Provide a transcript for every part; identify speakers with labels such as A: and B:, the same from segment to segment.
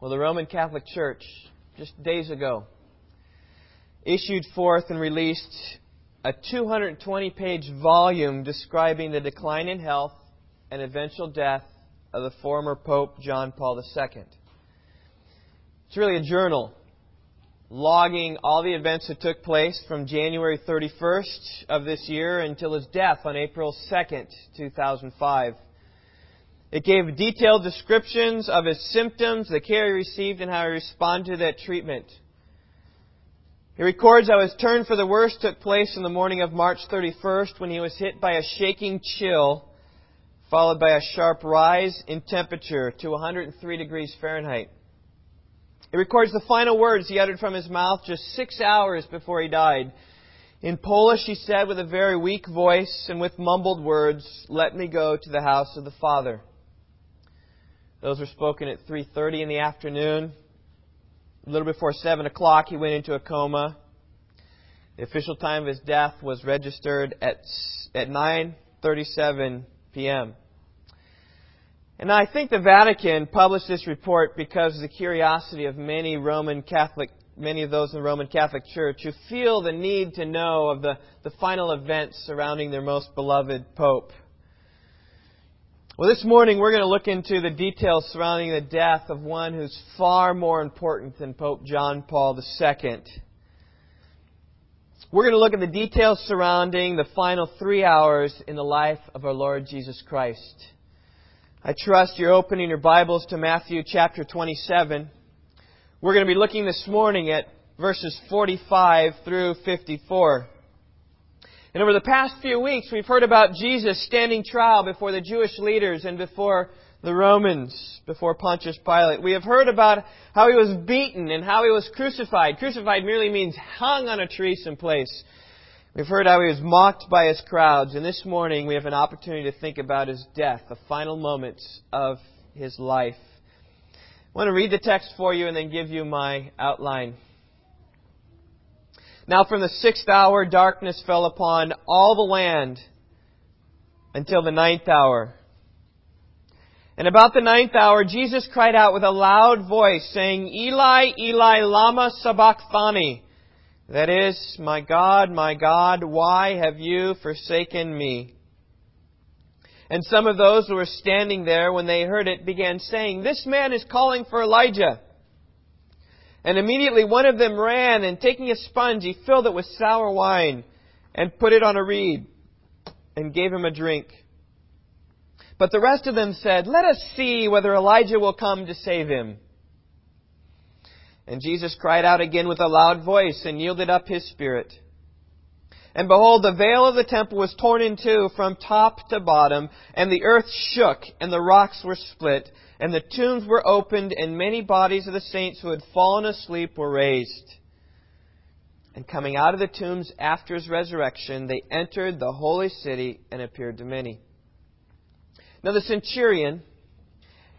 A: Well, the Roman Catholic Church, just days ago, issued forth and released a 220 page volume describing the decline in health and eventual death of the former Pope John Paul II. It's really a journal logging all the events that took place from January 31st of this year until his death on April 2nd, 2005. It gave detailed descriptions of his symptoms, the care he received, and how he responded to that treatment. He records how his turn for the worse took place on the morning of March 31st when he was hit by a shaking chill, followed by a sharp rise in temperature to 103 degrees Fahrenheit. It records the final words he uttered from his mouth just six hours before he died. In Polish, he said with a very weak voice and with mumbled words, Let me go to the house of the Father. Those were spoken at 3.30 in the afternoon. A little before 7 o'clock, he went into a coma. The official time of his death was registered at, at 9.37 p.m. And I think the Vatican published this report because of the curiosity of many Roman Catholic, many of those in the Roman Catholic Church who feel the need to know of the, the final events surrounding their most beloved Pope. Well, this morning we're going to look into the details surrounding the death of one who's far more important than Pope John Paul II. We're going to look at the details surrounding the final three hours in the life of our Lord Jesus Christ. I trust you're opening your Bibles to Matthew chapter 27. We're going to be looking this morning at verses 45 through 54. And over the past few weeks, we've heard about Jesus standing trial before the Jewish leaders and before the Romans, before Pontius Pilate. We have heard about how he was beaten and how he was crucified. Crucified merely means hung on a tree someplace. We've heard how he was mocked by his crowds, and this morning we have an opportunity to think about his death, the final moments of his life. I want to read the text for you and then give you my outline. Now from the sixth hour darkness fell upon all the land until the ninth hour. And about the ninth hour, Jesus cried out with a loud voice, saying, Eli, Eli, lama sabachthani, that is, My God, my God, why have you forsaken me? And some of those who were standing there, when they heard it, began saying, This man is calling for Elijah. And immediately one of them ran, and taking a sponge, he filled it with sour wine, and put it on a reed, and gave him a drink. But the rest of them said, Let us see whether Elijah will come to save him. And Jesus cried out again with a loud voice and yielded up his spirit. And behold, the veil of the temple was torn in two from top to bottom, and the earth shook, and the rocks were split, and the tombs were opened, and many bodies of the saints who had fallen asleep were raised. And coming out of the tombs after his resurrection, they entered the holy city and appeared to many. Now the centurion,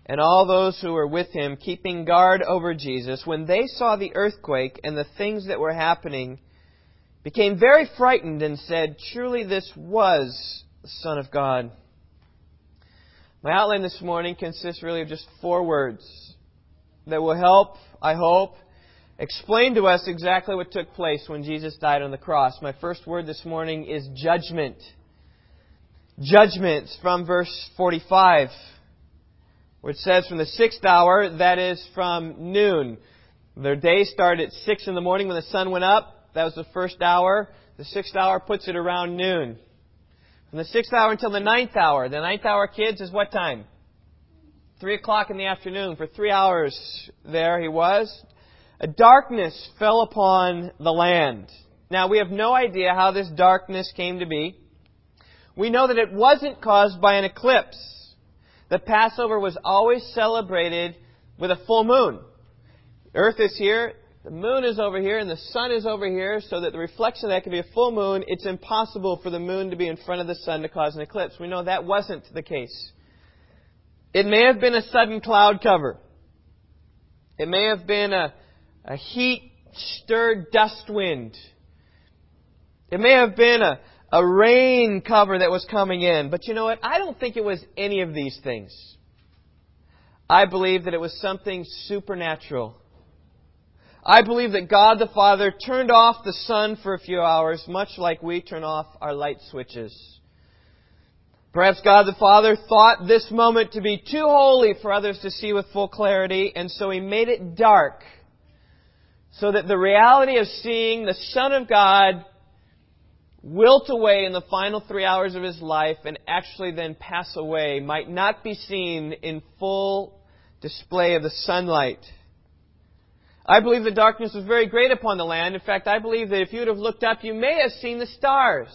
A: and all those who were with him keeping guard over Jesus, when they saw the earthquake and the things that were happening, became very frightened and said, Truly this was the Son of God. My outline this morning consists really of just four words that will help, I hope, explain to us exactly what took place when Jesus died on the cross. My first word this morning is judgment. Judgment from verse 45 which says from the sixth hour, that is from noon. Their day started at six in the morning when the sun went up. That was the first hour. The sixth hour puts it around noon. From the sixth hour until the ninth hour. The ninth hour, kids, is what time? Three o'clock in the afternoon. For three hours there he was. A darkness fell upon the land. Now we have no idea how this darkness came to be. We know that it wasn't caused by an eclipse. The Passover was always celebrated with a full moon. Earth is here, the moon is over here, and the sun is over here, so that the reflection of that could be a full moon. It's impossible for the moon to be in front of the sun to cause an eclipse. We know that wasn't the case. It may have been a sudden cloud cover. It may have been a, a heat stirred dust wind. It may have been a, a rain cover that was coming in. But you know what? I don't think it was any of these things. I believe that it was something supernatural. I believe that God the Father turned off the sun for a few hours, much like we turn off our light switches. Perhaps God the Father thought this moment to be too holy for others to see with full clarity, and so He made it dark so that the reality of seeing the Son of God wilt away in the final three hours of His life and actually then pass away might not be seen in full display of the sunlight. I believe the darkness was very great upon the land. In fact, I believe that if you would have looked up, you may have seen the stars.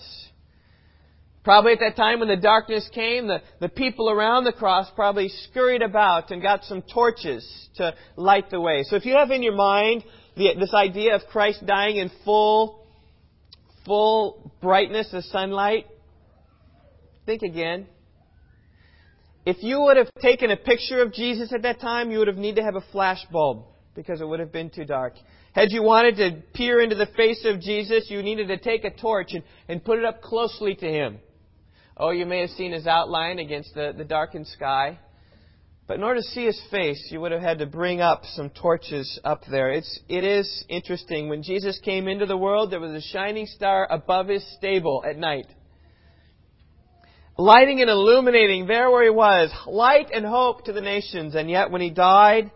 A: Probably at that time when the darkness came, the, the people around the cross probably scurried about and got some torches to light the way. So if you have in your mind the, this idea of Christ dying in full, full brightness of sunlight, think again. If you would have taken a picture of Jesus at that time, you would have needed to have a flash bulb because it would have been too dark. Had you wanted to peer into the face of Jesus, you needed to take a torch and, and put it up closely to him. Oh, you may have seen his outline against the, the darkened sky. But in order to see his face, you would have had to bring up some torches up there. It's, it is interesting. When Jesus came into the world, there was a shining star above his stable at night. Lighting and illuminating there where he was, light and hope to the nations. And yet when he died,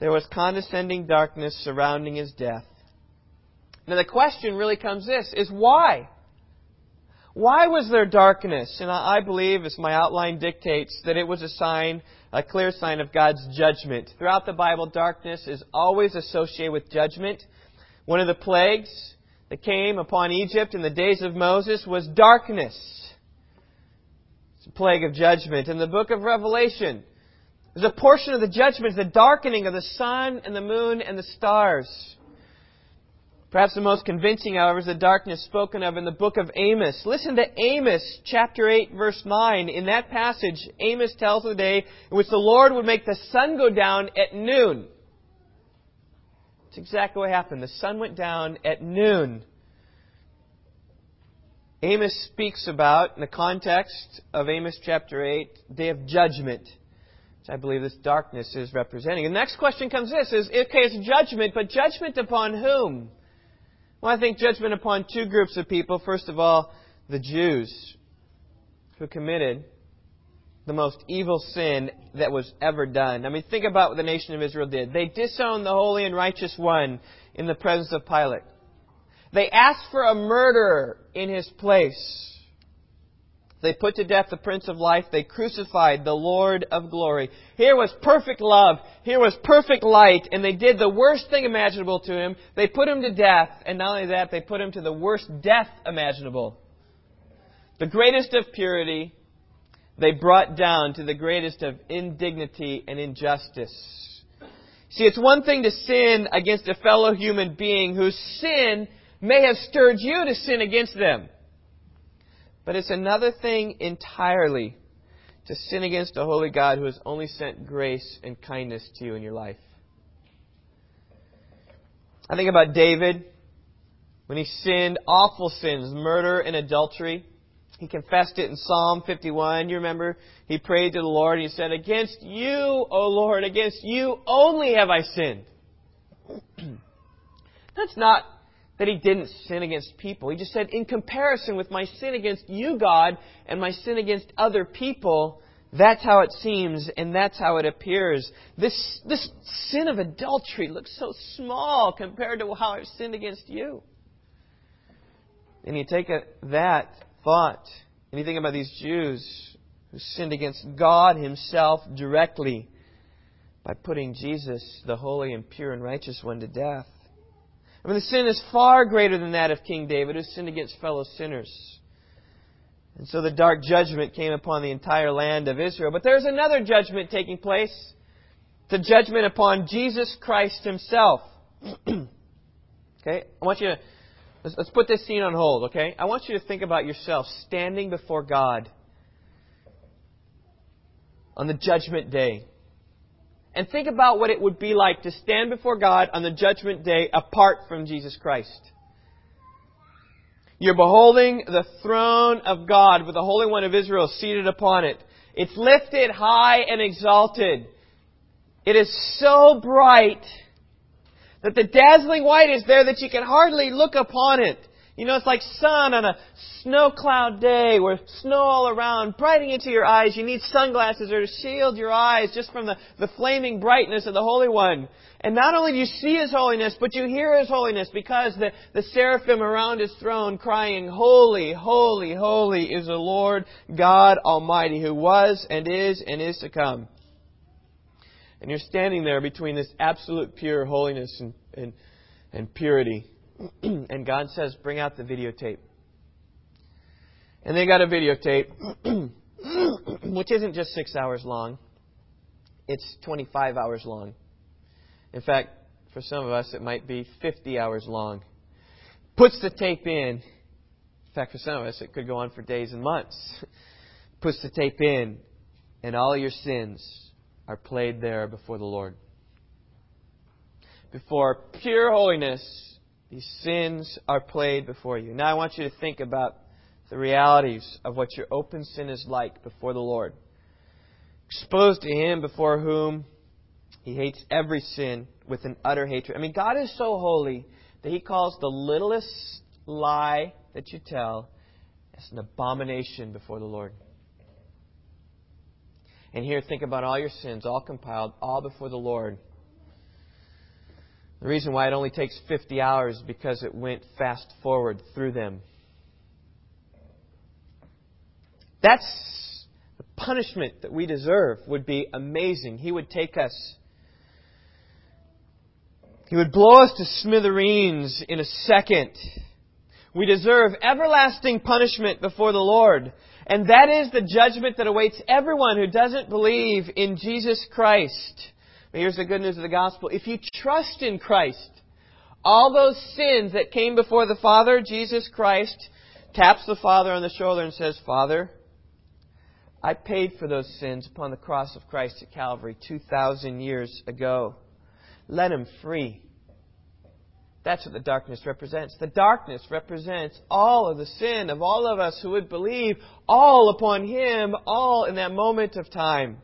A: there was condescending darkness surrounding his death. Now the question really comes this, is why? Why was there darkness? And I believe, as my outline dictates, that it was a sign, a clear sign of God's judgment. Throughout the Bible, darkness is always associated with judgment. One of the plagues that came upon Egypt in the days of Moses was darkness. It's a plague of judgment. In the book of Revelation, there's a portion of the judgment, the darkening of the sun and the moon and the stars. Perhaps the most convincing, however, is the darkness spoken of in the book of Amos. Listen to Amos chapter 8 verse 9. In that passage, Amos tells of the day in which the Lord would make the sun go down at noon. That's exactly what happened. The sun went down at noon. Amos speaks about, in the context of Amos chapter 8, day of judgment, which I believe this darkness is representing. The next question comes this, is, okay, it's judgment, but judgment upon whom? Well, I think judgment upon two groups of people. First of all, the Jews who committed the most evil sin that was ever done. I mean, think about what the nation of Israel did. They disowned the holy and righteous one in the presence of Pilate. They asked for a murderer in his place. They put to death the Prince of Life. They crucified the Lord of Glory. Here was perfect love. Here was perfect light. And they did the worst thing imaginable to him. They put him to death. And not only that, they put him to the worst death imaginable. The greatest of purity, they brought down to the greatest of indignity and injustice. See, it's one thing to sin against a fellow human being whose sin may have stirred you to sin against them. But it's another thing entirely to sin against a holy God who has only sent grace and kindness to you in your life. I think about David when he sinned awful sins, murder and adultery. He confessed it in Psalm 51. You remember, he prayed to the Lord and he said, Against you, O Lord, against you only have I sinned. That's not that he didn't sin against people. He just said, in comparison with my sin against you, God, and my sin against other people, that's how it seems and that's how it appears. This, this sin of adultery looks so small compared to how I've sinned against you. And you take a, that thought and you think about these Jews who sinned against God Himself directly by putting Jesus, the holy and pure and righteous one, to death. I mean, the sin is far greater than that of King David, who sinned against fellow sinners. And so the dark judgment came upon the entire land of Israel. But there's another judgment taking place. The judgment upon Jesus Christ himself. okay? I want you to, let's, let's put this scene on hold, okay? I want you to think about yourself standing before God on the judgment day and think about what it would be like to stand before God on the judgment day apart from Jesus Christ. You're beholding the throne of God with the Holy One of Israel seated upon it. It's lifted high and exalted. It is so bright that the dazzling white is there that you can hardly look upon it. You know, it's like sun on a snow cloud day where snow all around, brightening into your eyes. You need sunglasses or to shield your eyes just from the, the flaming brightness of the Holy One. And not only do you see His holiness, but you hear His holiness because the, the seraphim around His throne crying, Holy, holy, holy is the Lord God Almighty who was and is and is to come. And you're standing there between this absolute pure holiness and, and, and purity and God says, bring out the videotape. And they got a videotape, which isn't just six hours long, it's 25 hours long. In fact, for some of us, it might be 50 hours long. Puts the tape in. In fact, for some of us, it could go on for days and months. Puts the tape in, and all your sins are played there before the Lord. Before pure holiness these sins are played before you. Now I want you to think about the realities of what your open sin is like before the Lord. Exposed to Him before whom He hates every sin with an utter hatred. I mean, God is so holy that He calls the littlest lie that you tell as an abomination before the Lord. And here, think about all your sins, all compiled, all before the Lord. The reason why it only takes 50 hours is because it went fast forward through them. That's the punishment that we deserve would be amazing. He would take us. He would blow us to smithereens in a second. We deserve everlasting punishment before the Lord. And that is the judgment that awaits everyone who doesn't believe in Jesus Christ. But here's the good news of the gospel. If you trust in Christ, all those sins that came before the Father, Jesus Christ taps the Father on the shoulder and says, Father, I paid for those sins upon the cross of Christ at Calvary 2,000 years ago. Let him free. That's what the darkness represents. The darkness represents all of the sin of all of us who would believe all upon him, all in that moment of time.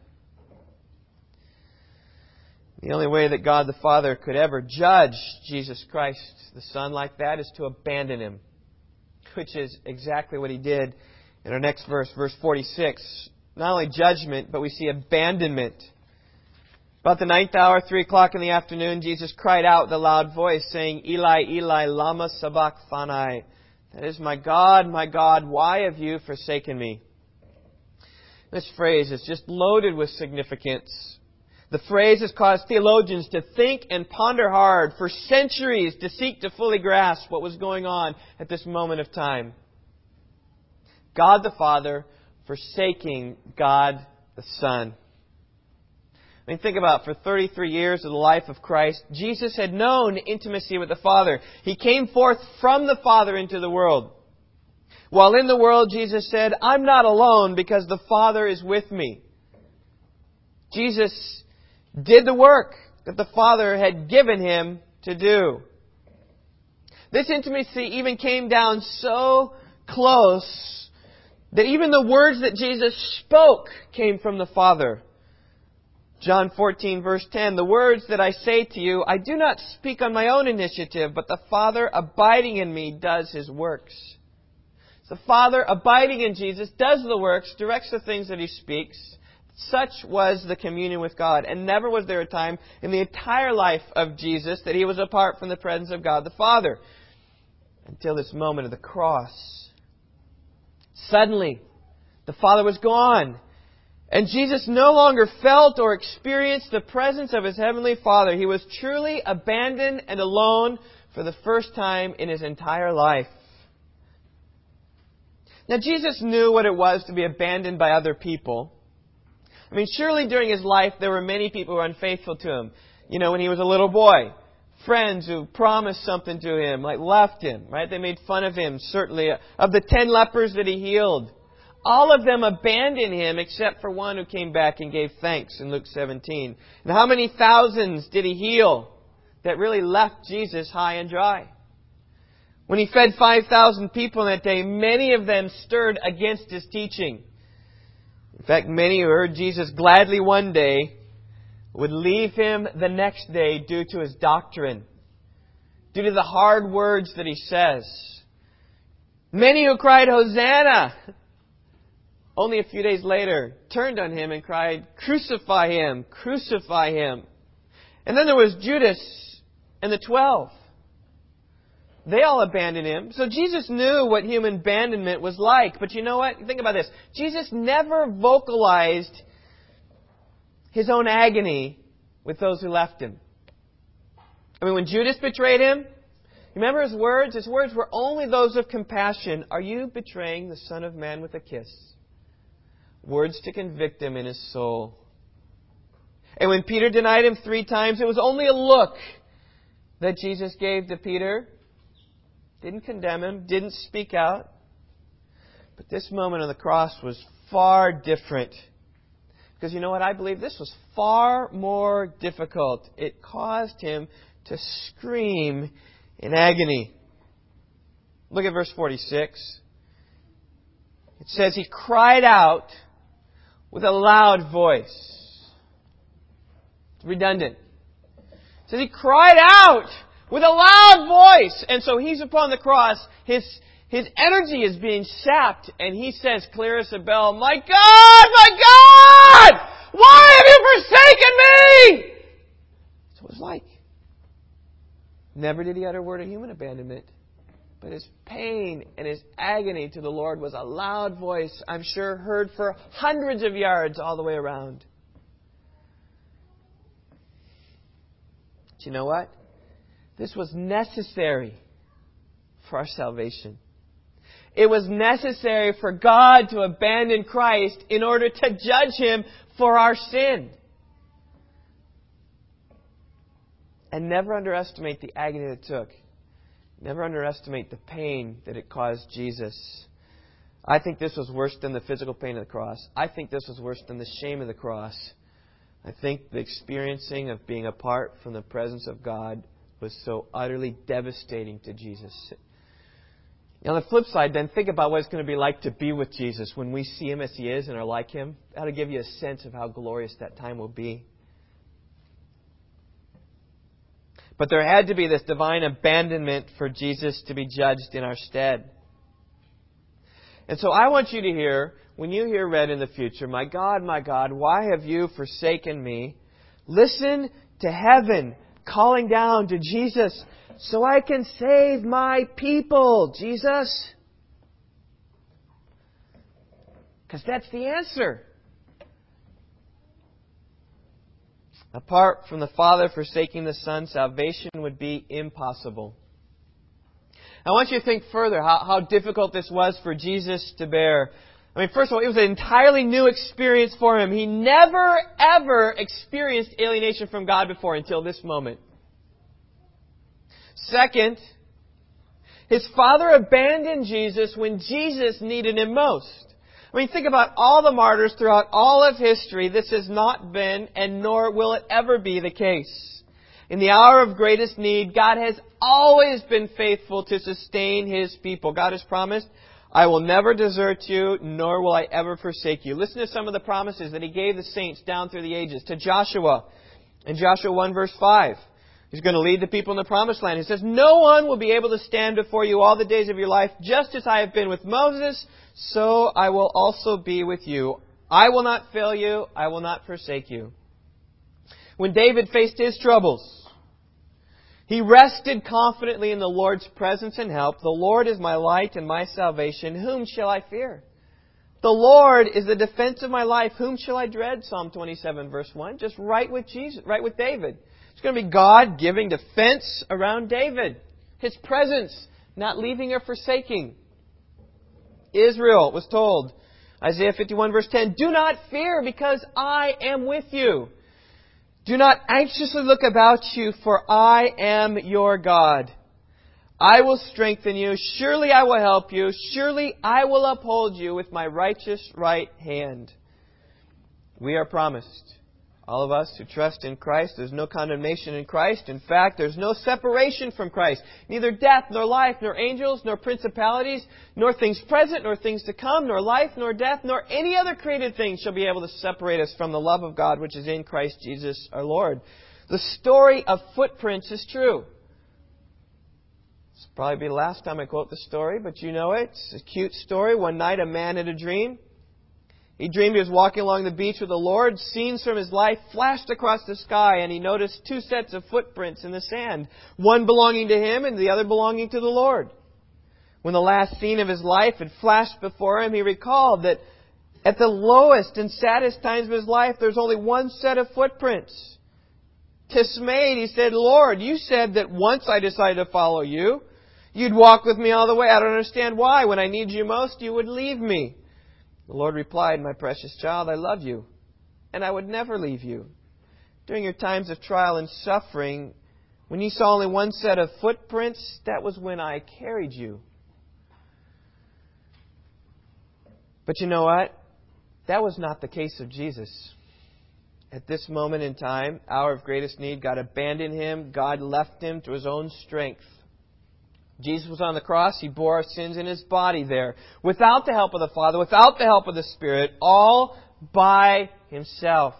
A: The only way that God the Father could ever judge Jesus Christ, the Son, like that is to abandon him, which is exactly what he did in our next verse, verse 46. Not only judgment, but we see abandonment. About the ninth hour, three o'clock in the afternoon, Jesus cried out with a loud voice, saying, Eli, Eli, lama sabachthani. That is, my God, my God, why have you forsaken me? This phrase is just loaded with significance. The phrase has caused theologians to think and ponder hard for centuries to seek to fully grasp what was going on at this moment of time. God the Father forsaking God the Son. I mean, think about it. for 33 years of the life of Christ, Jesus had known intimacy with the Father. He came forth from the Father into the world. While in the world, Jesus said, I'm not alone because the Father is with me. Jesus did the work that the Father had given him to do. This intimacy even came down so close that even the words that Jesus spoke came from the Father. John 14 verse 10, the words that I say to you, I do not speak on my own initiative, but the Father abiding in me does his works. The Father abiding in Jesus does the works, directs the things that he speaks, such was the communion with God. And never was there a time in the entire life of Jesus that he was apart from the presence of God the Father. Until this moment of the cross. Suddenly, the Father was gone. And Jesus no longer felt or experienced the presence of his Heavenly Father. He was truly abandoned and alone for the first time in his entire life. Now, Jesus knew what it was to be abandoned by other people. I mean, surely during his life there were many people who were unfaithful to him. You know, when he was a little boy, friends who promised something to him, like left him, right? They made fun of him, certainly. Of the ten lepers that he healed, all of them abandoned him except for one who came back and gave thanks in Luke 17. And how many thousands did he heal that really left Jesus high and dry? When he fed 5,000 people that day, many of them stirred against his teaching. In fact, many who heard Jesus gladly one day would leave him the next day due to his doctrine, due to the hard words that he says. Many who cried, Hosanna! Only a few days later turned on him and cried, Crucify him! Crucify him! And then there was Judas and the twelve. They all abandoned him. So Jesus knew what human abandonment was like. But you know what? Think about this. Jesus never vocalized his own agony with those who left him. I mean, when Judas betrayed him, remember his words? His words were only those of compassion. Are you betraying the Son of Man with a kiss? Words to convict him in his soul. And when Peter denied him three times, it was only a look that Jesus gave to Peter. Didn't condemn him, didn't speak out. But this moment on the cross was far different. Because you know what? I believe this was far more difficult. It caused him to scream in agony. Look at verse 46. It says, He cried out with a loud voice. It's redundant. It says, He cried out with a loud voice. And so he's upon the cross. His, his energy is being sapped, and he says, clear as a bell, My God, my God! Why have you forsaken me? That's what it was like. Never did he utter a word of human abandonment. But his pain and his agony to the Lord was a loud voice, I'm sure heard for hundreds of yards all the way around. Do you know what? This was necessary for our salvation. It was necessary for God to abandon Christ in order to judge him for our sin. And never underestimate the agony that it took. Never underestimate the pain that it caused Jesus. I think this was worse than the physical pain of the cross. I think this was worse than the shame of the cross. I think the experiencing of being apart from the presence of God was so utterly devastating to Jesus. On the flip side, then, think about what it's going to be like to be with Jesus when we see Him as He is and are like Him. That'll give you a sense of how glorious that time will be. But there had to be this divine abandonment for Jesus to be judged in our stead. And so I want you to hear, when you hear read in the future, My God, my God, why have you forsaken me? Listen to heaven calling down to Jesus so I can save my people, Jesus. Because that's the answer. Apart from the Father forsaking the Son, salvation would be impossible. I want you to think further how, how difficult this was for Jesus to bear. I mean, first of all, it was an entirely new experience for him. He never, ever experienced alienation from God before until this moment. Second, his father abandoned Jesus when Jesus needed him most. I mean, think about all the martyrs throughout all of history. This has not been, and nor will it ever be the case. In the hour of greatest need, God has always been faithful to sustain His people. God has promised, I will never desert you, nor will I ever forsake you. Listen to some of the promises that He gave the saints down through the ages. To Joshua, in Joshua 1 verse 5. He's going to lead the people in the promised land. He says, No one will be able to stand before you all the days of your life, just as I have been with Moses, so I will also be with you. I will not fail you, I will not forsake you. When David faced his troubles, he rested confidently in the Lord's presence and help. The Lord is my light and my salvation. Whom shall I fear? The Lord is the defense of my life. Whom shall I dread? Psalm 27 verse 1. Just right with Jesus, right with David. It's going to be God giving defense around David. His presence, not leaving or forsaking. Israel was told, Isaiah 51 verse 10, Do not fear because I am with you. Do not anxiously look about you for I am your God. I will strengthen you. Surely I will help you. Surely I will uphold you with my righteous right hand. We are promised All of us who trust in Christ, there's no condemnation in Christ. In fact, there's no separation from Christ. Neither death, nor life, nor angels, nor principalities, nor things present, nor things to come, nor life, nor death, nor any other created thing shall be able to separate us from the love of God which is in Christ Jesus our Lord. The story of footprints is true. This will probably be the last time I quote the story, but you know it. It's a cute story. One night a man had a dream. He dreamed he was walking along the beach with the Lord. Scenes from his life flashed across the sky, and he noticed two sets of footprints in the sand, one belonging to him and the other belonging to the Lord. When the last scene of his life had flashed before him, he recalled that at the lowest and saddest times of his life, there's only one set of footprints. Dismayed, he said, Lord, you said that once I decided to follow you, you'd walk with me all the way. I don't understand why. When I need you most, you would leave me. The Lord replied, My precious child, I love you, and I would never leave you. During your times of trial and suffering, when you saw only one set of footprints, that was when I carried you. But you know what? That was not the case of Jesus. At this moment in time, hour of greatest need, God abandoned him. God left him to his own strength. Jesus was on the cross. He bore our sins in his body there without the help of the Father, without the help of the Spirit, all by himself.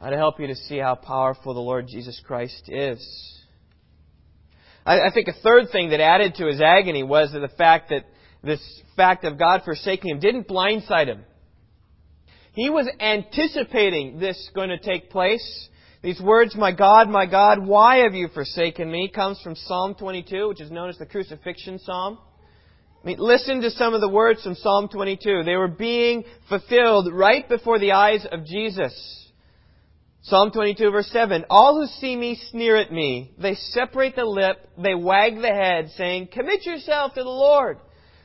A: I to help you to see how powerful the Lord Jesus Christ is. I, I think a third thing that added to his agony was the fact that this fact of God forsaking him didn't blindside him. He was anticipating this going to take place. These words, my God, my God, why have you forsaken me, comes from Psalm 22, which is known as the crucifixion psalm. I mean, listen to some of the words from Psalm 22. They were being fulfilled right before the eyes of Jesus. Psalm 22 verse 7. All who see me sneer at me. They separate the lip. They wag the head, saying, Commit yourself to the Lord.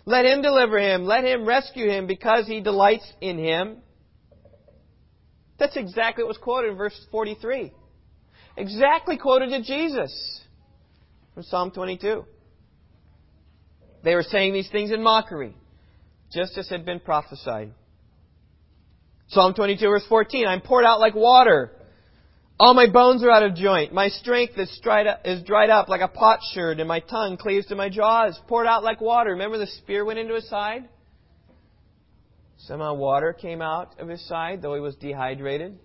A: Let him deliver him. Let him rescue him because he delights in him. That's exactly what was quoted in verse 43. Exactly quoted to Jesus from Psalm 22. They were saying these things in mockery, just as had been prophesied. Psalm 22 verse 14, I'm poured out like water. All my bones are out of joint. My strength is dried up, is dried up like a potsherd, and my tongue cleaves to my jaws, poured out like water. Remember the spear went into his side? Somehow water came out of his side, though he was dehydrated.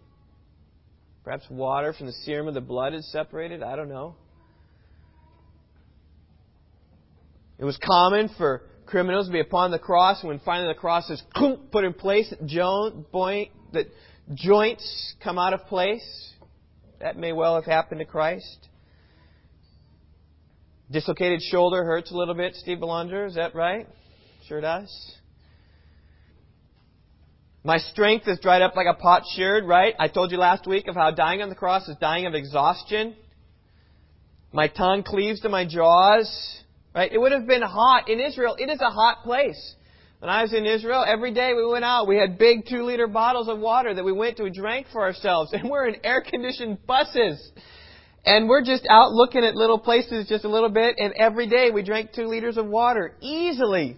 A: Perhaps water from the serum of the blood is separated. I don't know. It was common for criminals to be upon the cross, and when finally the cross is put in place, that joints come out of place. That may well have happened to Christ. Dislocated shoulder hurts a little bit, Steve Belanger, is that right? Sure does. My strength is dried up like a pot potsherd, right? I told you last week of how dying on the cross is dying of exhaustion. My tongue cleaves to my jaws, right? It would have been hot in Israel. It is a hot place. When I was in Israel, every day we went out. We had big two liter bottles of water that we went to, we drank for ourselves. And we're in air conditioned buses. And we're just out looking at little places just a little bit. And every day we drank two liters of water easily.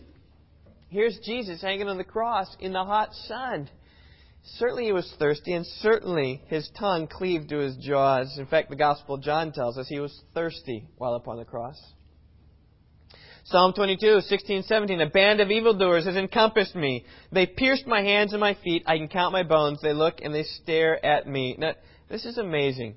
A: Here's Jesus hanging on the cross in the hot sun. Certainly he was thirsty, and certainly his tongue cleaved to his jaws. In fact, the Gospel of John tells us he was thirsty while upon the cross. Psalm 22, 16, 17. A band of evildoers has encompassed me. They pierced my hands and my feet. I can count my bones. They look and they stare at me. Now, this is amazing.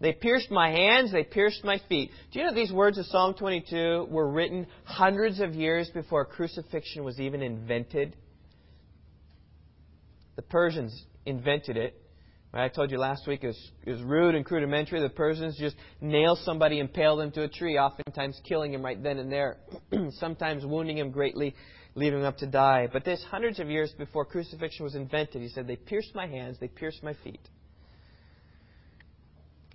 A: They pierced my hands, they pierced my feet. Do you know these words of Psalm 22 were written hundreds of years before crucifixion was even invented? The Persians invented it. I told you last week it was, it was rude and rudimentary. The Persians just nail somebody, impale them to a tree, oftentimes killing him right then and there, sometimes wounding him greatly, leaving him up to die. But this hundreds of years before crucifixion was invented, he said, They pierced my hands, they pierced my feet.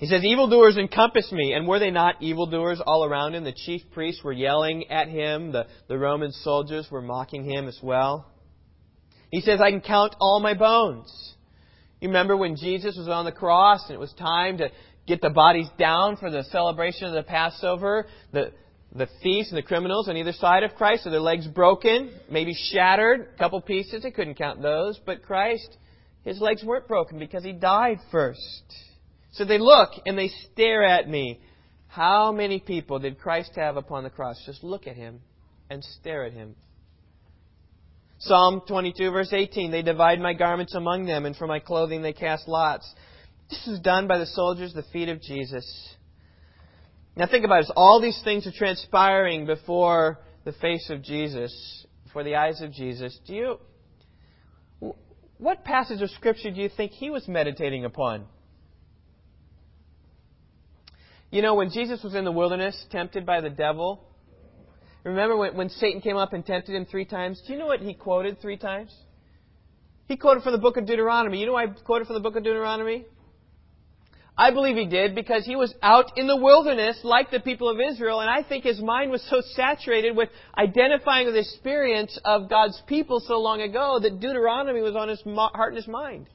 A: He says, Evildoers encompass me. And were they not evildoers all around him? The chief priests were yelling at him. The, the Roman soldiers were mocking him as well. He says, I can count all my bones. You remember when Jesus was on the cross and it was time to get the bodies down for the celebration of the Passover? The, the thieves and the criminals on either side of Christ, so their legs broken, maybe shattered, a couple pieces. They couldn't count those. But Christ His legs weren't broken because he died first. So they look and they stare at me. How many people did Christ have upon the cross? Just look at him and stare at him. Psalm 22, verse 18 They divide my garments among them, and for my clothing they cast lots. This is done by the soldiers, the feet of Jesus. Now think about it. All these things are transpiring before the face of Jesus, before the eyes of Jesus. Do you. What passage of Scripture do you think he was meditating upon? You know, when Jesus was in the wilderness, tempted by the devil, remember when, when Satan came up and tempted him three times? Do you know what he quoted three times? He quoted from the book of Deuteronomy. You know why I quoted from the book of Deuteronomy? I believe he did because he was out in the wilderness like the people of Israel, and I think his mind was so saturated with identifying with the experience of God's people so long ago that Deuteronomy was on his heart and his mind.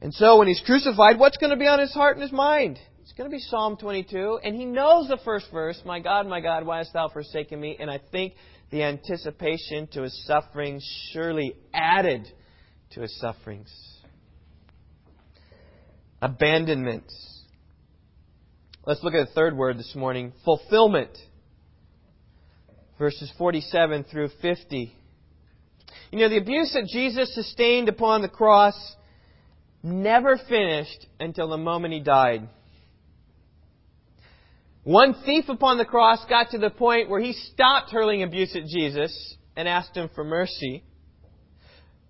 A: And so when he's crucified, what's going to be on his heart and his mind? It's going to be Psalm 22, and he knows the first verse, My God, my God, why hast thou forsaken me? And I think the anticipation to his sufferings surely added to his sufferings. Abandonment. Let's look at the third word this morning fulfillment. Verses 47 through 50. You know, the abuse that Jesus sustained upon the cross never finished until the moment he died. One thief upon the cross got to the point where he stopped hurling abuse at Jesus and asked him for mercy.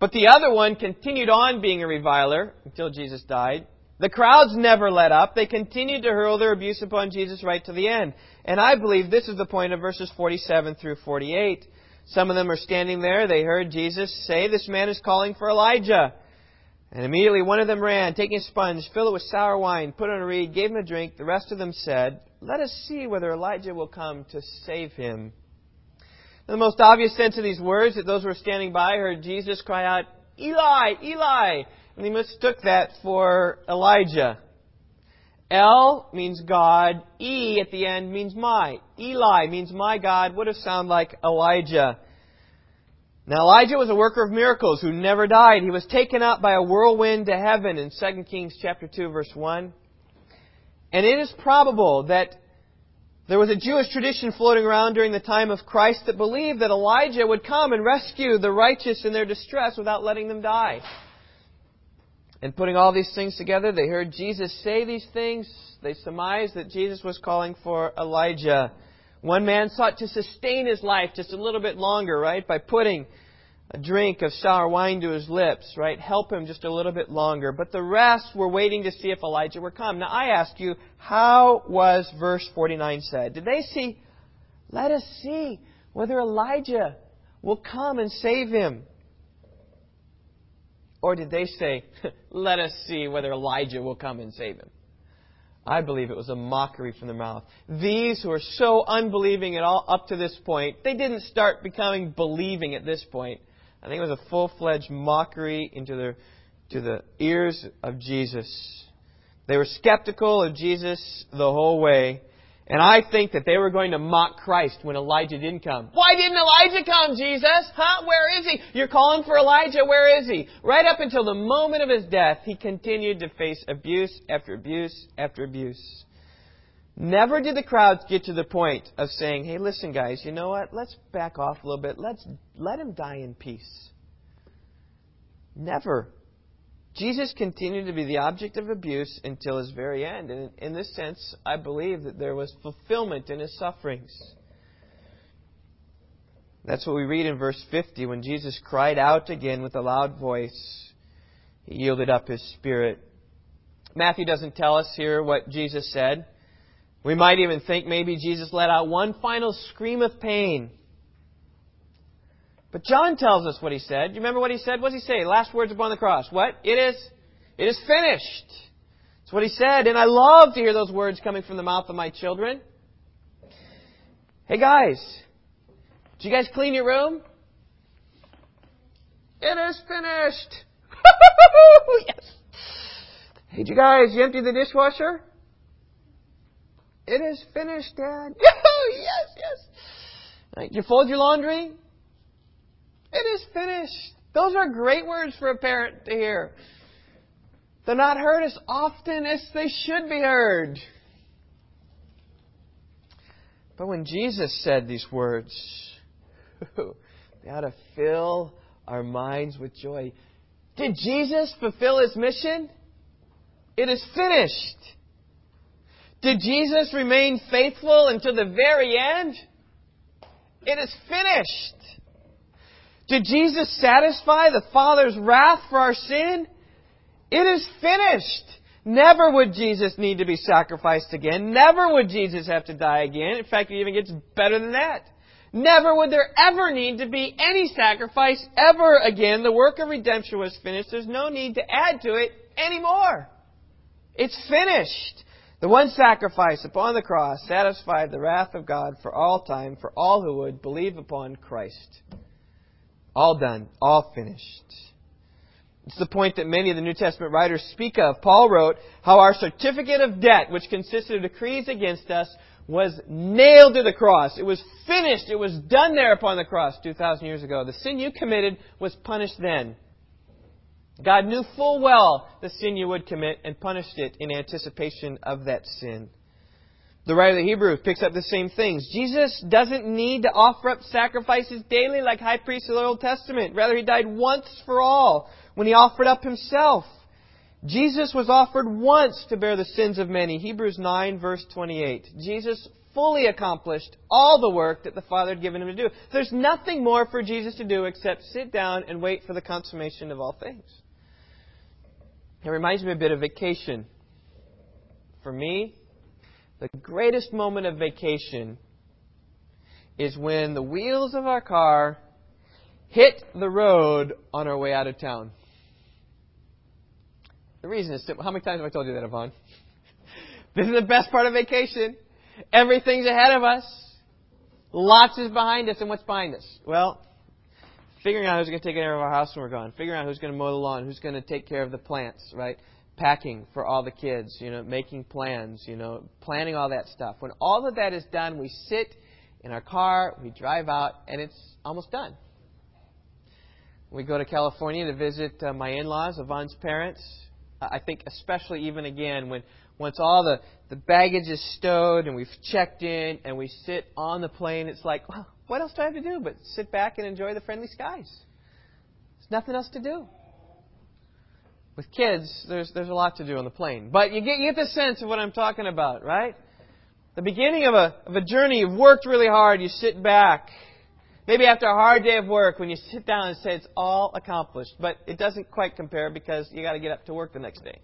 A: But the other one continued on being a reviler until Jesus died. The crowds never let up. They continued to hurl their abuse upon Jesus right to the end. And I believe this is the point of verses 47 through 48. Some of them are standing there. They heard Jesus say, This man is calling for Elijah. And immediately one of them ran, taking a sponge, filled it with sour wine, put it on a reed, gave him a drink. The rest of them said, let us see whether Elijah will come to save him. In the most obvious sense of these words, that those who were standing by heard Jesus cry out, Eli, Eli! And they mistook that for Elijah. El means God. E at the end means my. Eli means my God. Would have sounded like Elijah. Now Elijah was a worker of miracles who never died. He was taken up by a whirlwind to heaven in 2 Kings chapter 2 verse 1. And it is probable that there was a Jewish tradition floating around during the time of Christ that believed that Elijah would come and rescue the righteous in their distress without letting them die. And putting all these things together, they heard Jesus say these things. They surmised that Jesus was calling for Elijah. One man sought to sustain his life just a little bit longer, right, by putting a drink of sour wine to his lips, right? Help him just a little bit longer. But the rest were waiting to see if Elijah would come. Now I ask you, how was verse 49 said? Did they see, let us see whether Elijah will come and save him? Or did they say, let us see whether Elijah will come and save him? I believe it was a mockery from their mouth. These who are so unbelieving at all up to this point, they didn't start becoming believing at this point. I think it was a full fledged mockery into the, to the ears of Jesus. They were skeptical of Jesus the whole way. And I think that they were going to mock Christ when Elijah didn't come. Why didn't Elijah come, Jesus? Huh? Where is he? You're calling for Elijah. Where is he? Right up until the moment of his death, he continued to face abuse after abuse after abuse. Never did the crowds get to the point of saying, hey, listen, guys, you know what? Let's back off a little bit. Let's let him die in peace. Never. Jesus continued to be the object of abuse until his very end. And in this sense, I believe that there was fulfillment in his sufferings. That's what we read in verse 50 when Jesus cried out again with a loud voice. He yielded up his spirit. Matthew doesn't tell us here what Jesus said. We might even think maybe Jesus let out one final scream of pain. But John tells us what he said. You remember what he said? What does he say? Last words upon the cross. What? It is, it is finished. That's what he said. And I love to hear those words coming from the mouth of my children. Hey guys, did you guys clean your room? It is finished. yes. Hey, did you guys, you empty the dishwasher? It is finished, Dad. yes, yes. You fold your laundry? It is finished. Those are great words for a parent to hear. They're not heard as often as they should be heard. But when Jesus said these words, they ought to fill our minds with joy. Did Jesus fulfill his mission? It is finished. Did Jesus remain faithful until the very end? It is finished. Did Jesus satisfy the Father's wrath for our sin? It is finished. Never would Jesus need to be sacrificed again. Never would Jesus have to die again. In fact, it even gets better than that. Never would there ever need to be any sacrifice ever again. The work of redemption was finished. There's no need to add to it anymore. It's finished. The one sacrifice upon the cross satisfied the wrath of God for all time for all who would believe upon Christ. All done, all finished. It's the point that many of the New Testament writers speak of. Paul wrote how our certificate of debt, which consisted of decrees against us, was nailed to the cross. It was finished. It was done there upon the cross 2,000 years ago. The sin you committed was punished then. God knew full well the sin you would commit and punished it in anticipation of that sin. The writer of the Hebrews picks up the same things. Jesus doesn't need to offer up sacrifices daily like high priests of the Old Testament. Rather, he died once for all when he offered up himself. Jesus was offered once to bear the sins of many. Hebrews 9 verse 28. Jesus fully accomplished all the work that the Father had given him to do. There's nothing more for Jesus to do except sit down and wait for the consummation of all things. It reminds me a bit of vacation. For me, the greatest moment of vacation is when the wheels of our car hit the road on our way out of town. The reason is. How many times have I told you that, Yvonne? this is the best part of vacation. Everything's ahead of us. Lots is behind us, and what's behind us? Well, figuring out who's going to take care of our house when we're gone. Figuring out who's going to mow the lawn, who's going to take care of the plants, right? Packing for all the kids, you know, making plans, you know, planning all that stuff. When all of that is done, we sit in our car, we drive out, and it's almost done. We go to California to visit uh, my in-laws, Yvonne's parents. I think especially even again when once all the, the baggage is stowed and we've checked in and we sit on the plane, it's like, well, what else do I have to do but sit back and enjoy the friendly skies? There's nothing else to do. With kids, there's there's a lot to do on the plane. But you get you get the sense of what I'm talking about, right? The beginning of a of a journey, you've worked really hard, you sit back Maybe after a hard day of work, when you sit down and say it's all accomplished, but it doesn't quite compare because you got to get up to work the next day,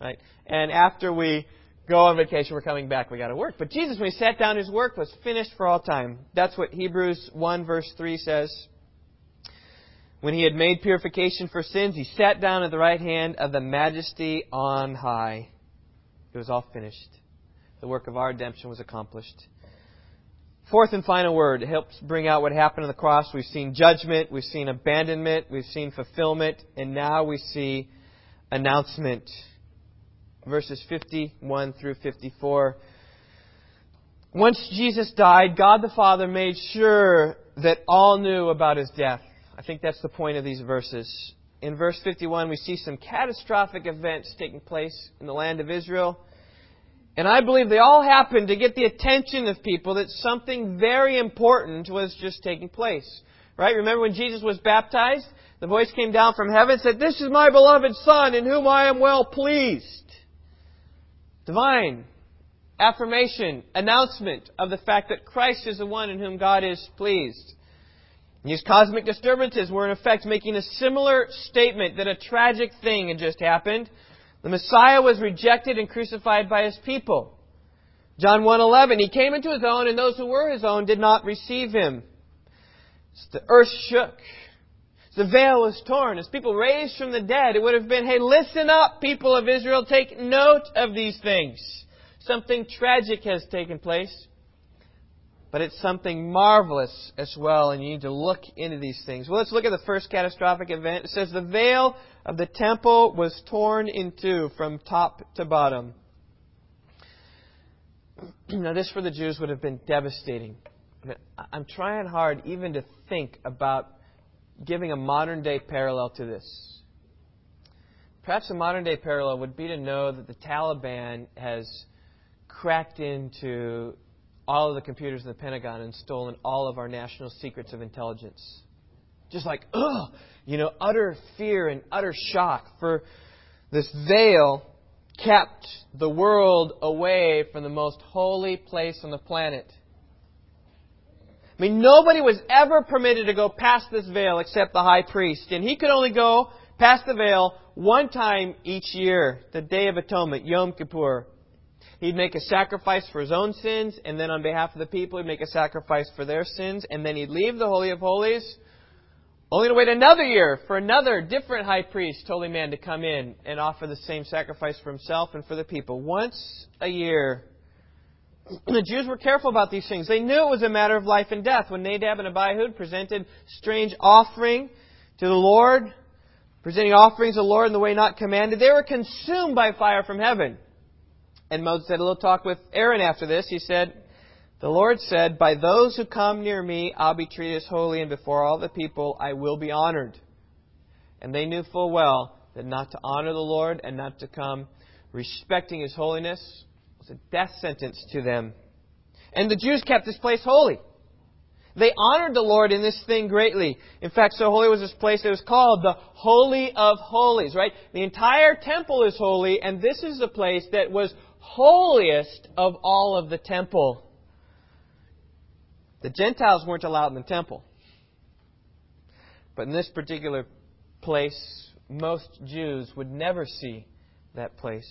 A: right? And after we go on vacation, we're coming back, we got to work. But Jesus, when he sat down, his work was finished for all time. That's what Hebrews 1 verse 3 says. When he had made purification for sins, he sat down at the right hand of the majesty on high. It was all finished. The work of our redemption was accomplished. Fourth and final word it helps bring out what happened on the cross. We've seen judgment, we've seen abandonment, we've seen fulfillment, and now we see announcement. Verses 51 through 54. Once Jesus died, God the Father made sure that all knew about his death. I think that's the point of these verses. In verse 51, we see some catastrophic events taking place in the land of Israel. And I believe they all happened to get the attention of people that something very important was just taking place. Right? Remember when Jesus was baptized? The voice came down from heaven and said, This is my beloved Son in whom I am well pleased. Divine affirmation, announcement of the fact that Christ is the one in whom God is pleased. These cosmic disturbances were in effect making a similar statement that a tragic thing had just happened the Messiah was rejected and crucified by his people. John 1:11 He came into his own and those who were his own did not receive him. The earth shook. The veil was torn. As people raised from the dead, it would have been, hey, listen up, people of Israel, take note of these things. Something tragic has taken place, but it's something marvelous as well, and you need to look into these things. Well, let's look at the first catastrophic event. It says, The veil of the temple was torn in two from top to bottom. now, this for the Jews would have been devastating. I'm trying hard even to think about giving a modern day parallel to this. Perhaps a modern day parallel would be to know that the Taliban has cracked into all of the computers in the Pentagon and stolen all of our national secrets of intelligence. Just like, ugh, you know, utter fear and utter shock for this veil kept the world away from the most holy place on the planet. I mean, nobody was ever permitted to go past this veil except the high priest. And he could only go past the veil one time each year, the Day of Atonement, Yom Kippur. He'd make a sacrifice for his own sins, and then on behalf of the people, he'd make a sacrifice for their sins, and then he'd leave the Holy of Holies, only to wait another year for another different high priest, holy man, to come in and offer the same sacrifice for himself and for the people. Once a year. The Jews were careful about these things. They knew it was a matter of life and death. When Nadab and Abihu presented strange offering to the Lord, presenting offerings to the Lord in the way not commanded, they were consumed by fire from heaven. And Moses had a little talk with Aaron after this. He said, The Lord said, By those who come near me, I'll be treated as holy, and before all the people, I will be honored. And they knew full well that not to honor the Lord and not to come respecting his holiness was a death sentence to them. And the Jews kept this place holy. They honored the Lord in this thing greatly. In fact, so holy was this place, it was called the Holy of Holies, right? The entire temple is holy, and this is the place that was holiest of all of the temple. The Gentiles weren't allowed in the temple. But in this particular place, most Jews would never see that place.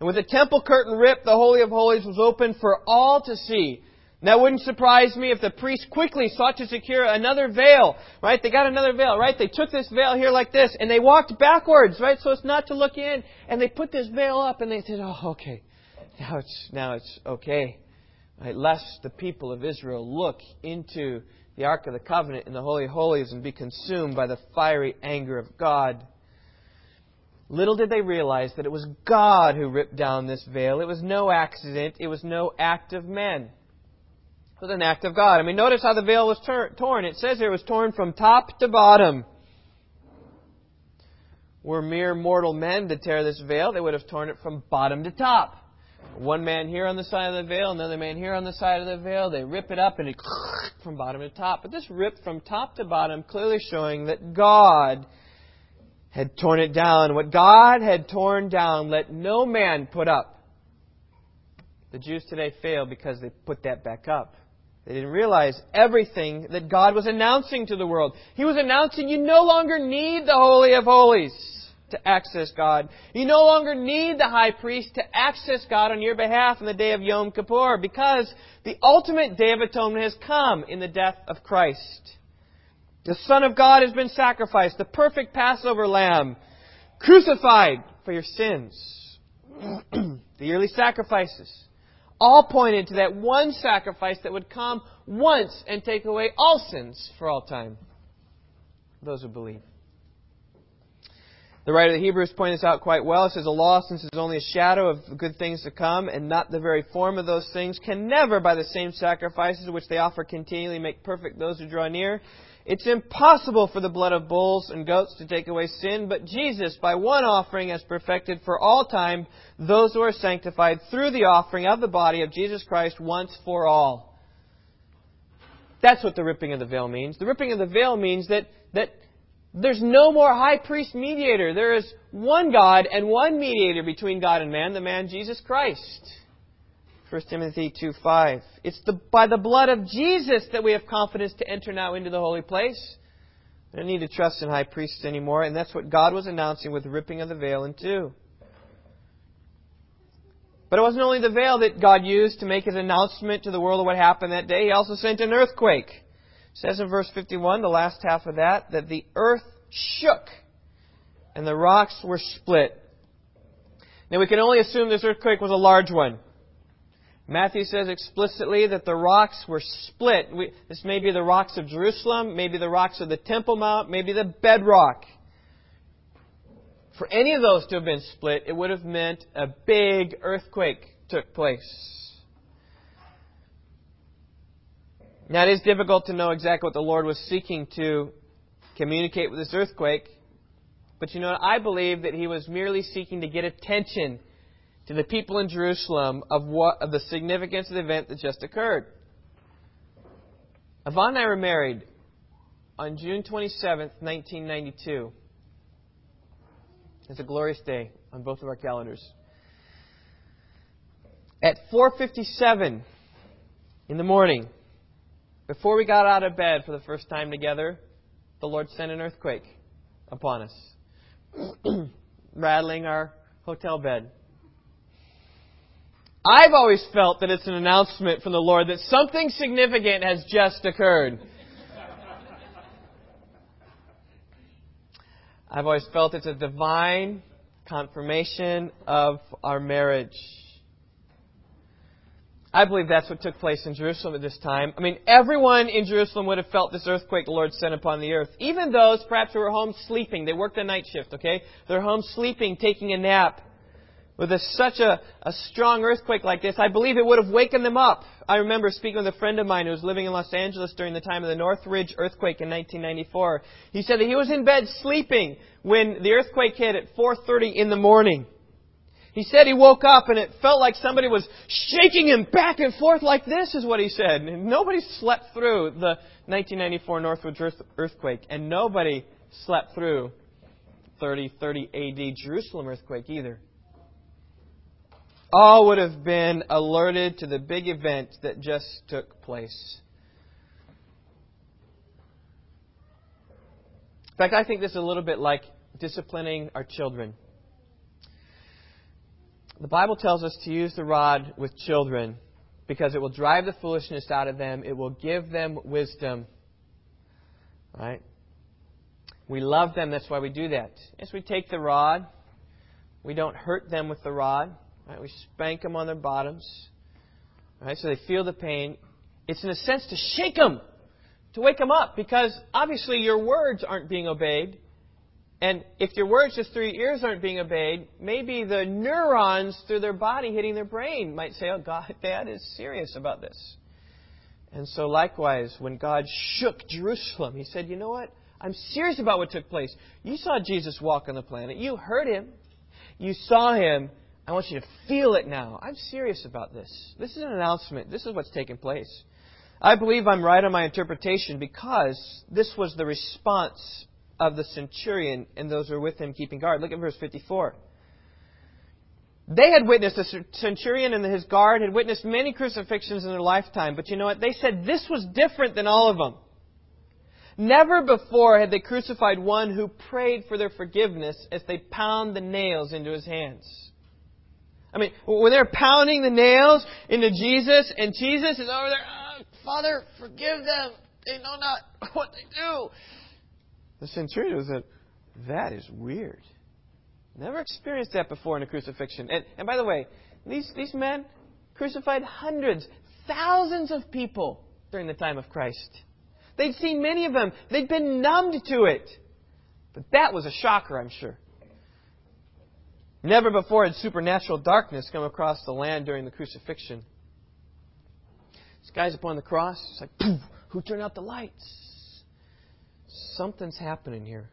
A: And with the temple curtain ripped, the Holy of Holies was open for all to see. That wouldn't surprise me if the priest quickly sought to secure another veil, right? They got another veil, right? They took this veil here like this, and they walked backwards, right? So it's not to look in, and they put this veil up, and they said, oh, okay. Now it's, now it's okay. Right? Lest the people of Israel look into the Ark of the Covenant in the Holy Holies and be consumed by the fiery anger of God. Little did they realize that it was God who ripped down this veil. It was no accident. It was no act of men was an act of God. I mean, notice how the veil was torn. It says here it was torn from top to bottom. Were mere mortal men to tear this veil, they would have torn it from bottom to top. One man here on the side of the veil, another man here on the side of the veil. They rip it up and it from bottom to top. But this ripped from top to bottom, clearly showing that God had torn it down. What God had torn down, let no man put up. The Jews today fail because they put that back up. They didn't realize everything that God was announcing to the world. He was announcing you no longer need the Holy of Holies to access God. You no longer need the high priest to access God on your behalf in the day of Yom Kippur because the ultimate day of atonement has come in the death of Christ. The Son of God has been sacrificed, the perfect Passover lamb, crucified for your sins. the yearly sacrifices all pointed to that one sacrifice that would come once and take away all sins for all time. Those who believe. The writer of the Hebrews points this out quite well. It says, A law, since it's only a shadow of good things to come and not the very form of those things, can never, by the same sacrifices which they offer continually, make perfect those who draw near. It's impossible for the blood of bulls and goats to take away sin, but Jesus, by one offering, has perfected for all time those who are sanctified through the offering of the body of Jesus Christ once for all. That's what the ripping of the veil means. The ripping of the veil means that, that there's no more high priest mediator. There is one God and one mediator between God and man, the man Jesus Christ. 1 Timothy 2:5. It's the, by the blood of Jesus that we have confidence to enter now into the holy place. We don't need to trust in high priests anymore, and that's what God was announcing with the ripping of the veil in two. But it wasn't only the veil that God used to make his announcement to the world of what happened that day. He also sent an earthquake. It says in verse 51, the last half of that, that the earth shook and the rocks were split. Now we can only assume this earthquake was a large one. Matthew says explicitly that the rocks were split. We, this may be the rocks of Jerusalem, maybe the rocks of the Temple Mount, maybe the bedrock. For any of those to have been split, it would have meant a big earthquake took place. Now, it is difficult to know exactly what the Lord was seeking to communicate with this earthquake. But you know? I believe that he was merely seeking to get attention to the people in Jerusalem of what of the significance of the event that just occurred. Yvonne and I were married on June 27, 1992. It's a glorious day on both of our calendars. At 4:57 in the morning, before we got out of bed for the first time together, the Lord sent an earthquake upon us, rattling our hotel bed. I've always felt that it's an announcement from the Lord that something significant has just occurred. I've always felt it's a divine confirmation of our marriage. I believe that's what took place in Jerusalem at this time. I mean, everyone in Jerusalem would have felt this earthquake the Lord sent upon the earth. Even those perhaps who were home sleeping. They worked a night shift, okay? They're home sleeping, taking a nap. With a, such a, a strong earthquake like this, I believe it would have wakened them up. I remember speaking with a friend of mine who was living in Los Angeles during the time of the Northridge earthquake in 1994. He said that he was in bed sleeping when the earthquake hit at 4.30 in the morning. He said he woke up and it felt like somebody was shaking him back and forth like this, is what he said. And nobody slept through the 1994 Northridge earthquake, and nobody slept through 3030 AD Jerusalem earthquake either. All would have been alerted to the big event that just took place. In fact, I think this is a little bit like disciplining our children. The Bible tells us to use the rod with children because it will drive the foolishness out of them, it will give them wisdom. Right? We love them, that's why we do that. As we take the rod, we don't hurt them with the rod. Right? We spank them on their bottoms. Right? So they feel the pain. It's in a sense to shake them, to wake them up, because obviously your words aren't being obeyed. And if your words just through your ears aren't being obeyed, maybe the neurons through their body hitting their brain might say, oh, God, Dad is serious about this. And so, likewise, when God shook Jerusalem, He said, you know what? I'm serious about what took place. You saw Jesus walk on the planet. You heard Him. You saw Him. I want you to feel it now. I'm serious about this. This is an announcement. This is what's taking place. I believe I'm right on my interpretation because this was the response of the centurion and those who were with him keeping guard. Look at verse 54. They had witnessed, the centurion and his guard had witnessed many crucifixions in their lifetime, but you know what? They said this was different than all of them. Never before had they crucified one who prayed for their forgiveness as they pound the nails into his hands. I mean, when they're pounding the nails into Jesus, and Jesus is over there, oh, Father, forgive them. They know not what they do. The centurion said, That is weird. Never experienced that before in a crucifixion. And, and by the way, these, these men crucified hundreds, thousands of people during the time of Christ. They'd seen many of them. They'd been numbed to it. But that was a shocker, I'm sure. Never before had supernatural darkness come across the land during the crucifixion. This guy's upon the cross. It's like, poof, who turned out the lights? something's happening here.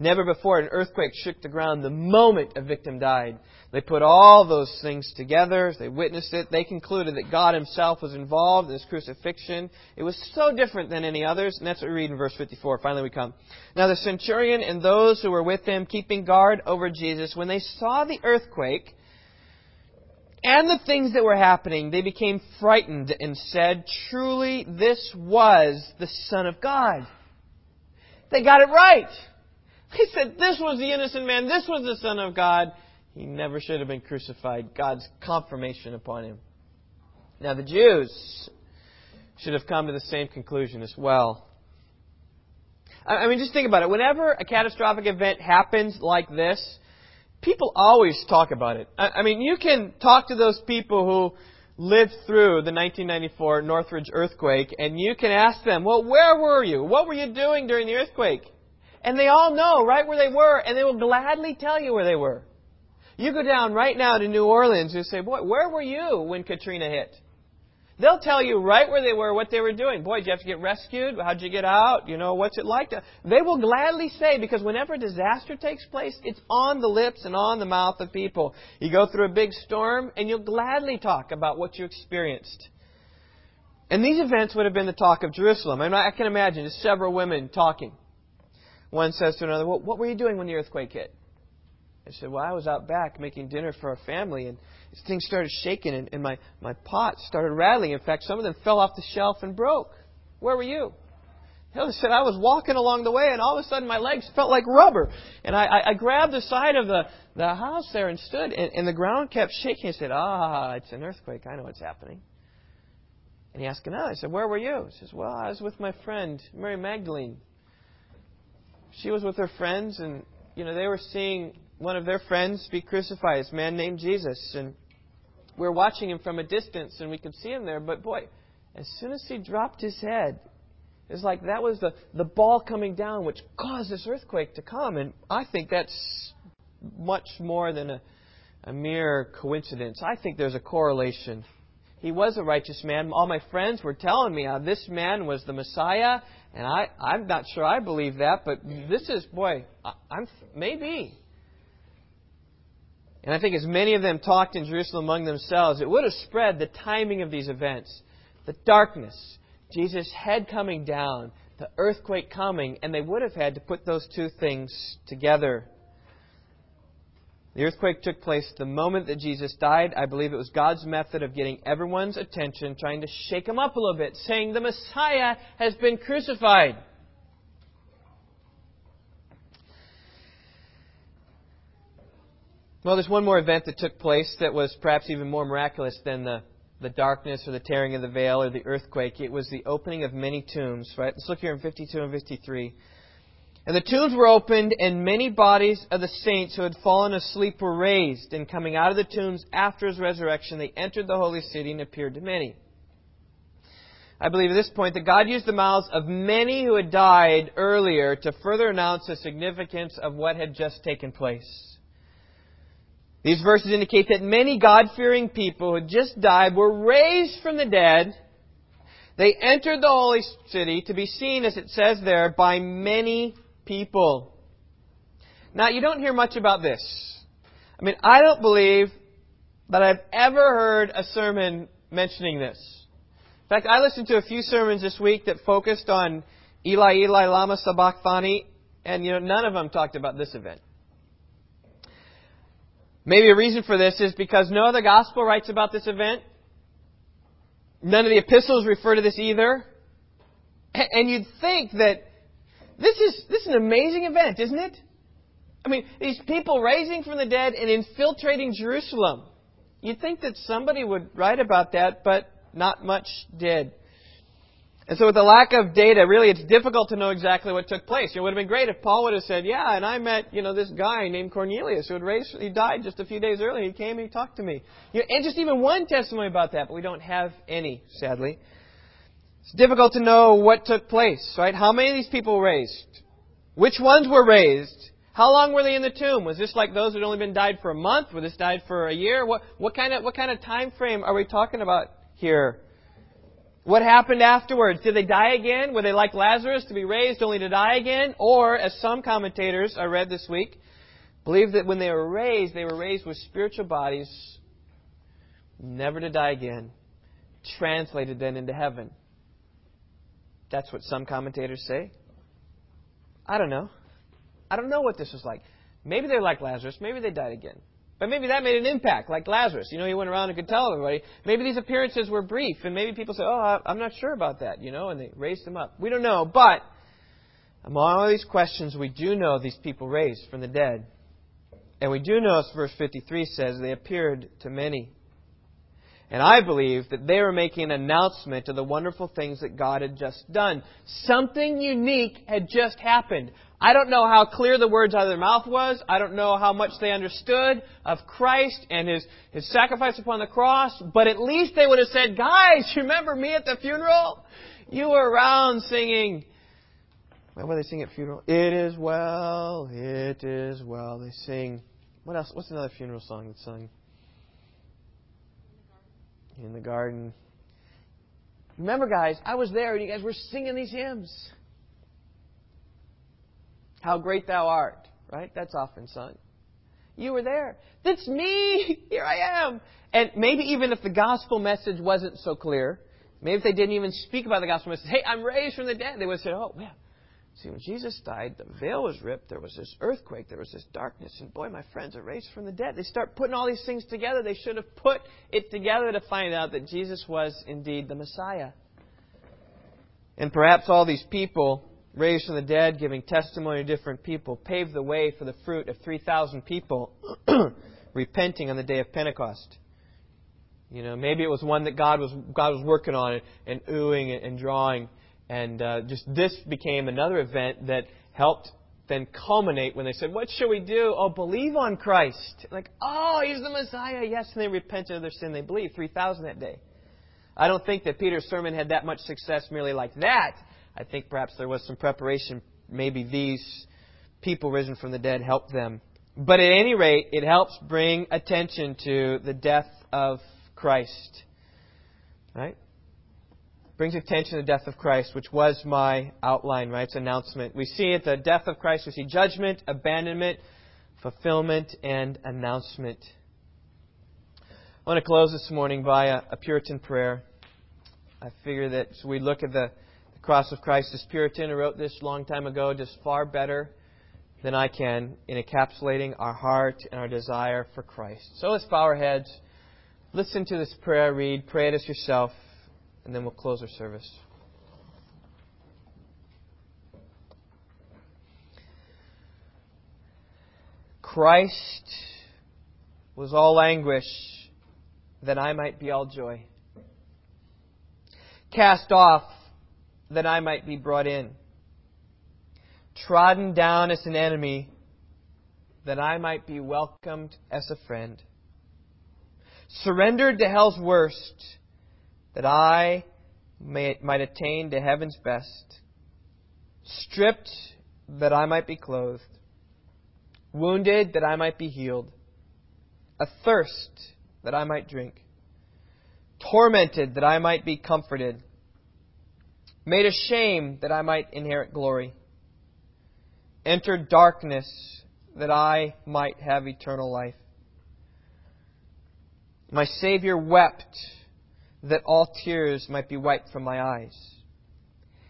A: Never before an earthquake shook the ground the moment a victim died. They put all those things together. They witnessed it. They concluded that God Himself was involved in this crucifixion. It was so different than any others, and that's what we read in verse 54. Finally, we come. Now, the centurion and those who were with him, keeping guard over Jesus, when they saw the earthquake and the things that were happening, they became frightened and said, Truly, this was the Son of God. They got it right. They said this was the innocent man, this was the Son of God. He never should have been crucified. God's confirmation upon him. Now, the Jews should have come to the same conclusion as well. I mean, just think about it. Whenever a catastrophic event happens like this, people always talk about it. I mean, you can talk to those people who lived through the 1994 Northridge earthquake, and you can ask them, well, where were you? What were you doing during the earthquake? And they all know right where they were, and they will gladly tell you where they were. You go down right now to New Orleans and say, boy, where were you when Katrina hit? They'll tell you right where they were, what they were doing. Boy, did you have to get rescued? How'd you get out? You know, what's it like? To... They will gladly say, because whenever a disaster takes place, it's on the lips and on the mouth of people. You go through a big storm, and you'll gladly talk about what you experienced. And these events would have been the talk of Jerusalem. I, mean, I can imagine just several women talking. One says to another, well, What were you doing when the earthquake hit? I said, Well, I was out back making dinner for our family, and things started shaking, and, and my, my pot started rattling. In fact, some of them fell off the shelf and broke. Where were you? He said, I was walking along the way, and all of a sudden my legs felt like rubber. And I, I, I grabbed the side of the, the house there and stood, and, and the ground kept shaking. I said, Ah, it's an earthquake. I know what's happening. And he asked another. I said, Where were you? He says, Well, I was with my friend, Mary Magdalene. She was with her friends, and, you know, they were seeing one of their friends be crucified, this man named Jesus. And we were watching him from a distance, and we could see him there. But boy, as soon as he dropped his head, it's like that was the, the ball coming down which caused this earthquake to come. And I think that's much more than a, a mere coincidence. I think there's a correlation. He was a righteous man. All my friends were telling me how this man was the Messiah, and I, I'm not sure I believe that, but this is, boy, I, I'm maybe. And I think as many of them talked in Jerusalem among themselves, it would have spread the timing of these events. The darkness, Jesus' head coming down, the earthquake coming, and they would have had to put those two things together. The earthquake took place the moment that Jesus died. I believe it was God's method of getting everyone's attention, trying to shake them up a little bit, saying, The Messiah has been crucified. Well, there's one more event that took place that was perhaps even more miraculous than the, the darkness or the tearing of the veil or the earthquake. It was the opening of many tombs, right? Let's look here in 52 and 53. And the tombs were opened, and many bodies of the saints who had fallen asleep were raised. And coming out of the tombs after his resurrection, they entered the holy city and appeared to many. I believe at this point that God used the mouths of many who had died earlier to further announce the significance of what had just taken place. These verses indicate that many God fearing people who had just died were raised from the dead. They entered the holy city to be seen, as it says there, by many people. Now, you don't hear much about this. I mean, I don't believe that I've ever heard a sermon mentioning this. In fact, I listened to a few sermons this week that focused on Eli, Eli, Lama Sabachthani, and you know, none of them talked about this event. Maybe a reason for this is because no other gospel writes about this event. None of the epistles refer to this either. And you'd think that this is, this is an amazing event, isn't it? I mean, these people raising from the dead and infiltrating Jerusalem. You'd think that somebody would write about that, but not much did. And so with the lack of data, really it's difficult to know exactly what took place. It would have been great if Paul would have said, yeah, and I met, you know, this guy named Cornelius who had raised, he died just a few days earlier. He came and he talked to me. You know, and just even one testimony about that, but we don't have any, sadly. It's difficult to know what took place, right? How many of these people were raised? Which ones were raised? How long were they in the tomb? Was this like those who had only been died for a month? Were this died for a year? What, what kind of, what kind of time frame are we talking about here? What happened afterwards? Did they die again? Were they like Lazarus to be raised only to die again? Or, as some commentators I read this week, believe that when they were raised, they were raised with spiritual bodies, never to die again, translated then into heaven. That's what some commentators say. I don't know. I don't know what this was like. Maybe they're like Lazarus. Maybe they died again. But maybe that made an impact, like Lazarus. You know, he went around and could tell everybody. Maybe these appearances were brief, and maybe people say, "Oh, I'm not sure about that," you know, and they raised him up. We don't know, but among all these questions, we do know these people raised from the dead, and we do know, as verse 53 says, they appeared to many. And I believe that they were making an announcement of the wonderful things that God had just done. Something unique had just happened. I don't know how clear the words out of their mouth was. I don't know how much they understood of Christ and his, his sacrifice upon the cross, but at least they would have said, guys, remember me at the funeral? You were around singing, what were they singing at funeral? It is well, it is well. They sing, what else? What's another funeral song that's sung? In the garden. Remember, guys, I was there and you guys were singing these hymns. How great thou art, right? That's often sung. You were there. That's me. Here I am. And maybe even if the gospel message wasn't so clear, maybe if they didn't even speak about the gospel message, hey, I'm raised from the dead, they would have said, oh, yeah. See, when Jesus died, the veil was ripped, there was this earthquake, there was this darkness, and boy, my friends are raised from the dead. They start putting all these things together. They should have put it together to find out that Jesus was indeed the Messiah. And perhaps all these people raised from the dead, giving testimony to different people, paved the way for the fruit of 3,000 people repenting on the day of Pentecost. You know, maybe it was one that God was God was working on and, and oohing and, and drawing, and uh, just this became another event that helped then culminate when they said, "What shall we do?" Oh, believe on Christ. Like, oh, He's the Messiah. Yes, and they repented of their sin. They believed. Three thousand that day. I don't think that Peter's sermon had that much success merely like that. I think perhaps there was some preparation. Maybe these people risen from the dead helped them. But at any rate, it helps bring attention to the death of Christ. Right? Brings attention to the death of Christ, which was my outline, right? It's announcement. We see at the death of Christ, we see judgment, abandonment, fulfillment, and announcement. I want to close this morning by a, a Puritan prayer. I figure that so we look at the Cross of Christ. This Puritan who wrote this long time ago just far better than I can in encapsulating our heart and our desire for Christ. So let's bow our heads, listen to this prayer, read, pray it as yourself, and then we'll close our service. Christ was all anguish that I might be all joy. Cast off that I might be brought in. Trodden down as an enemy, that I might be welcomed as a friend. Surrendered to hell's worst, that I may, might attain to heaven's best. Stripped, that I might be clothed. Wounded, that I might be healed. Athirst, that I might drink. Tormented, that I might be comforted made ashamed that I might inherit glory, entered darkness that I might have eternal life. My Savior wept that all tears might be wiped from my eyes.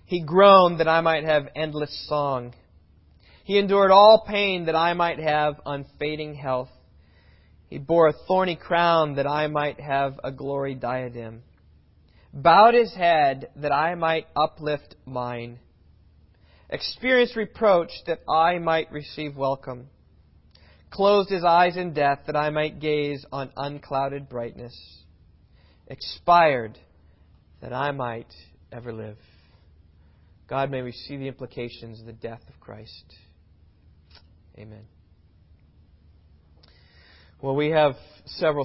A: He groaned that I might have endless song. He endured all pain that I might have unfading health. He bore a thorny crown that I might have a glory diadem bowed his head that I might uplift mine, experienced reproach that I might receive welcome, closed his eyes in death that I might gaze on unclouded brightness, expired that I might ever live. God, may we see the implications of the death of Christ. Amen. Well, we have several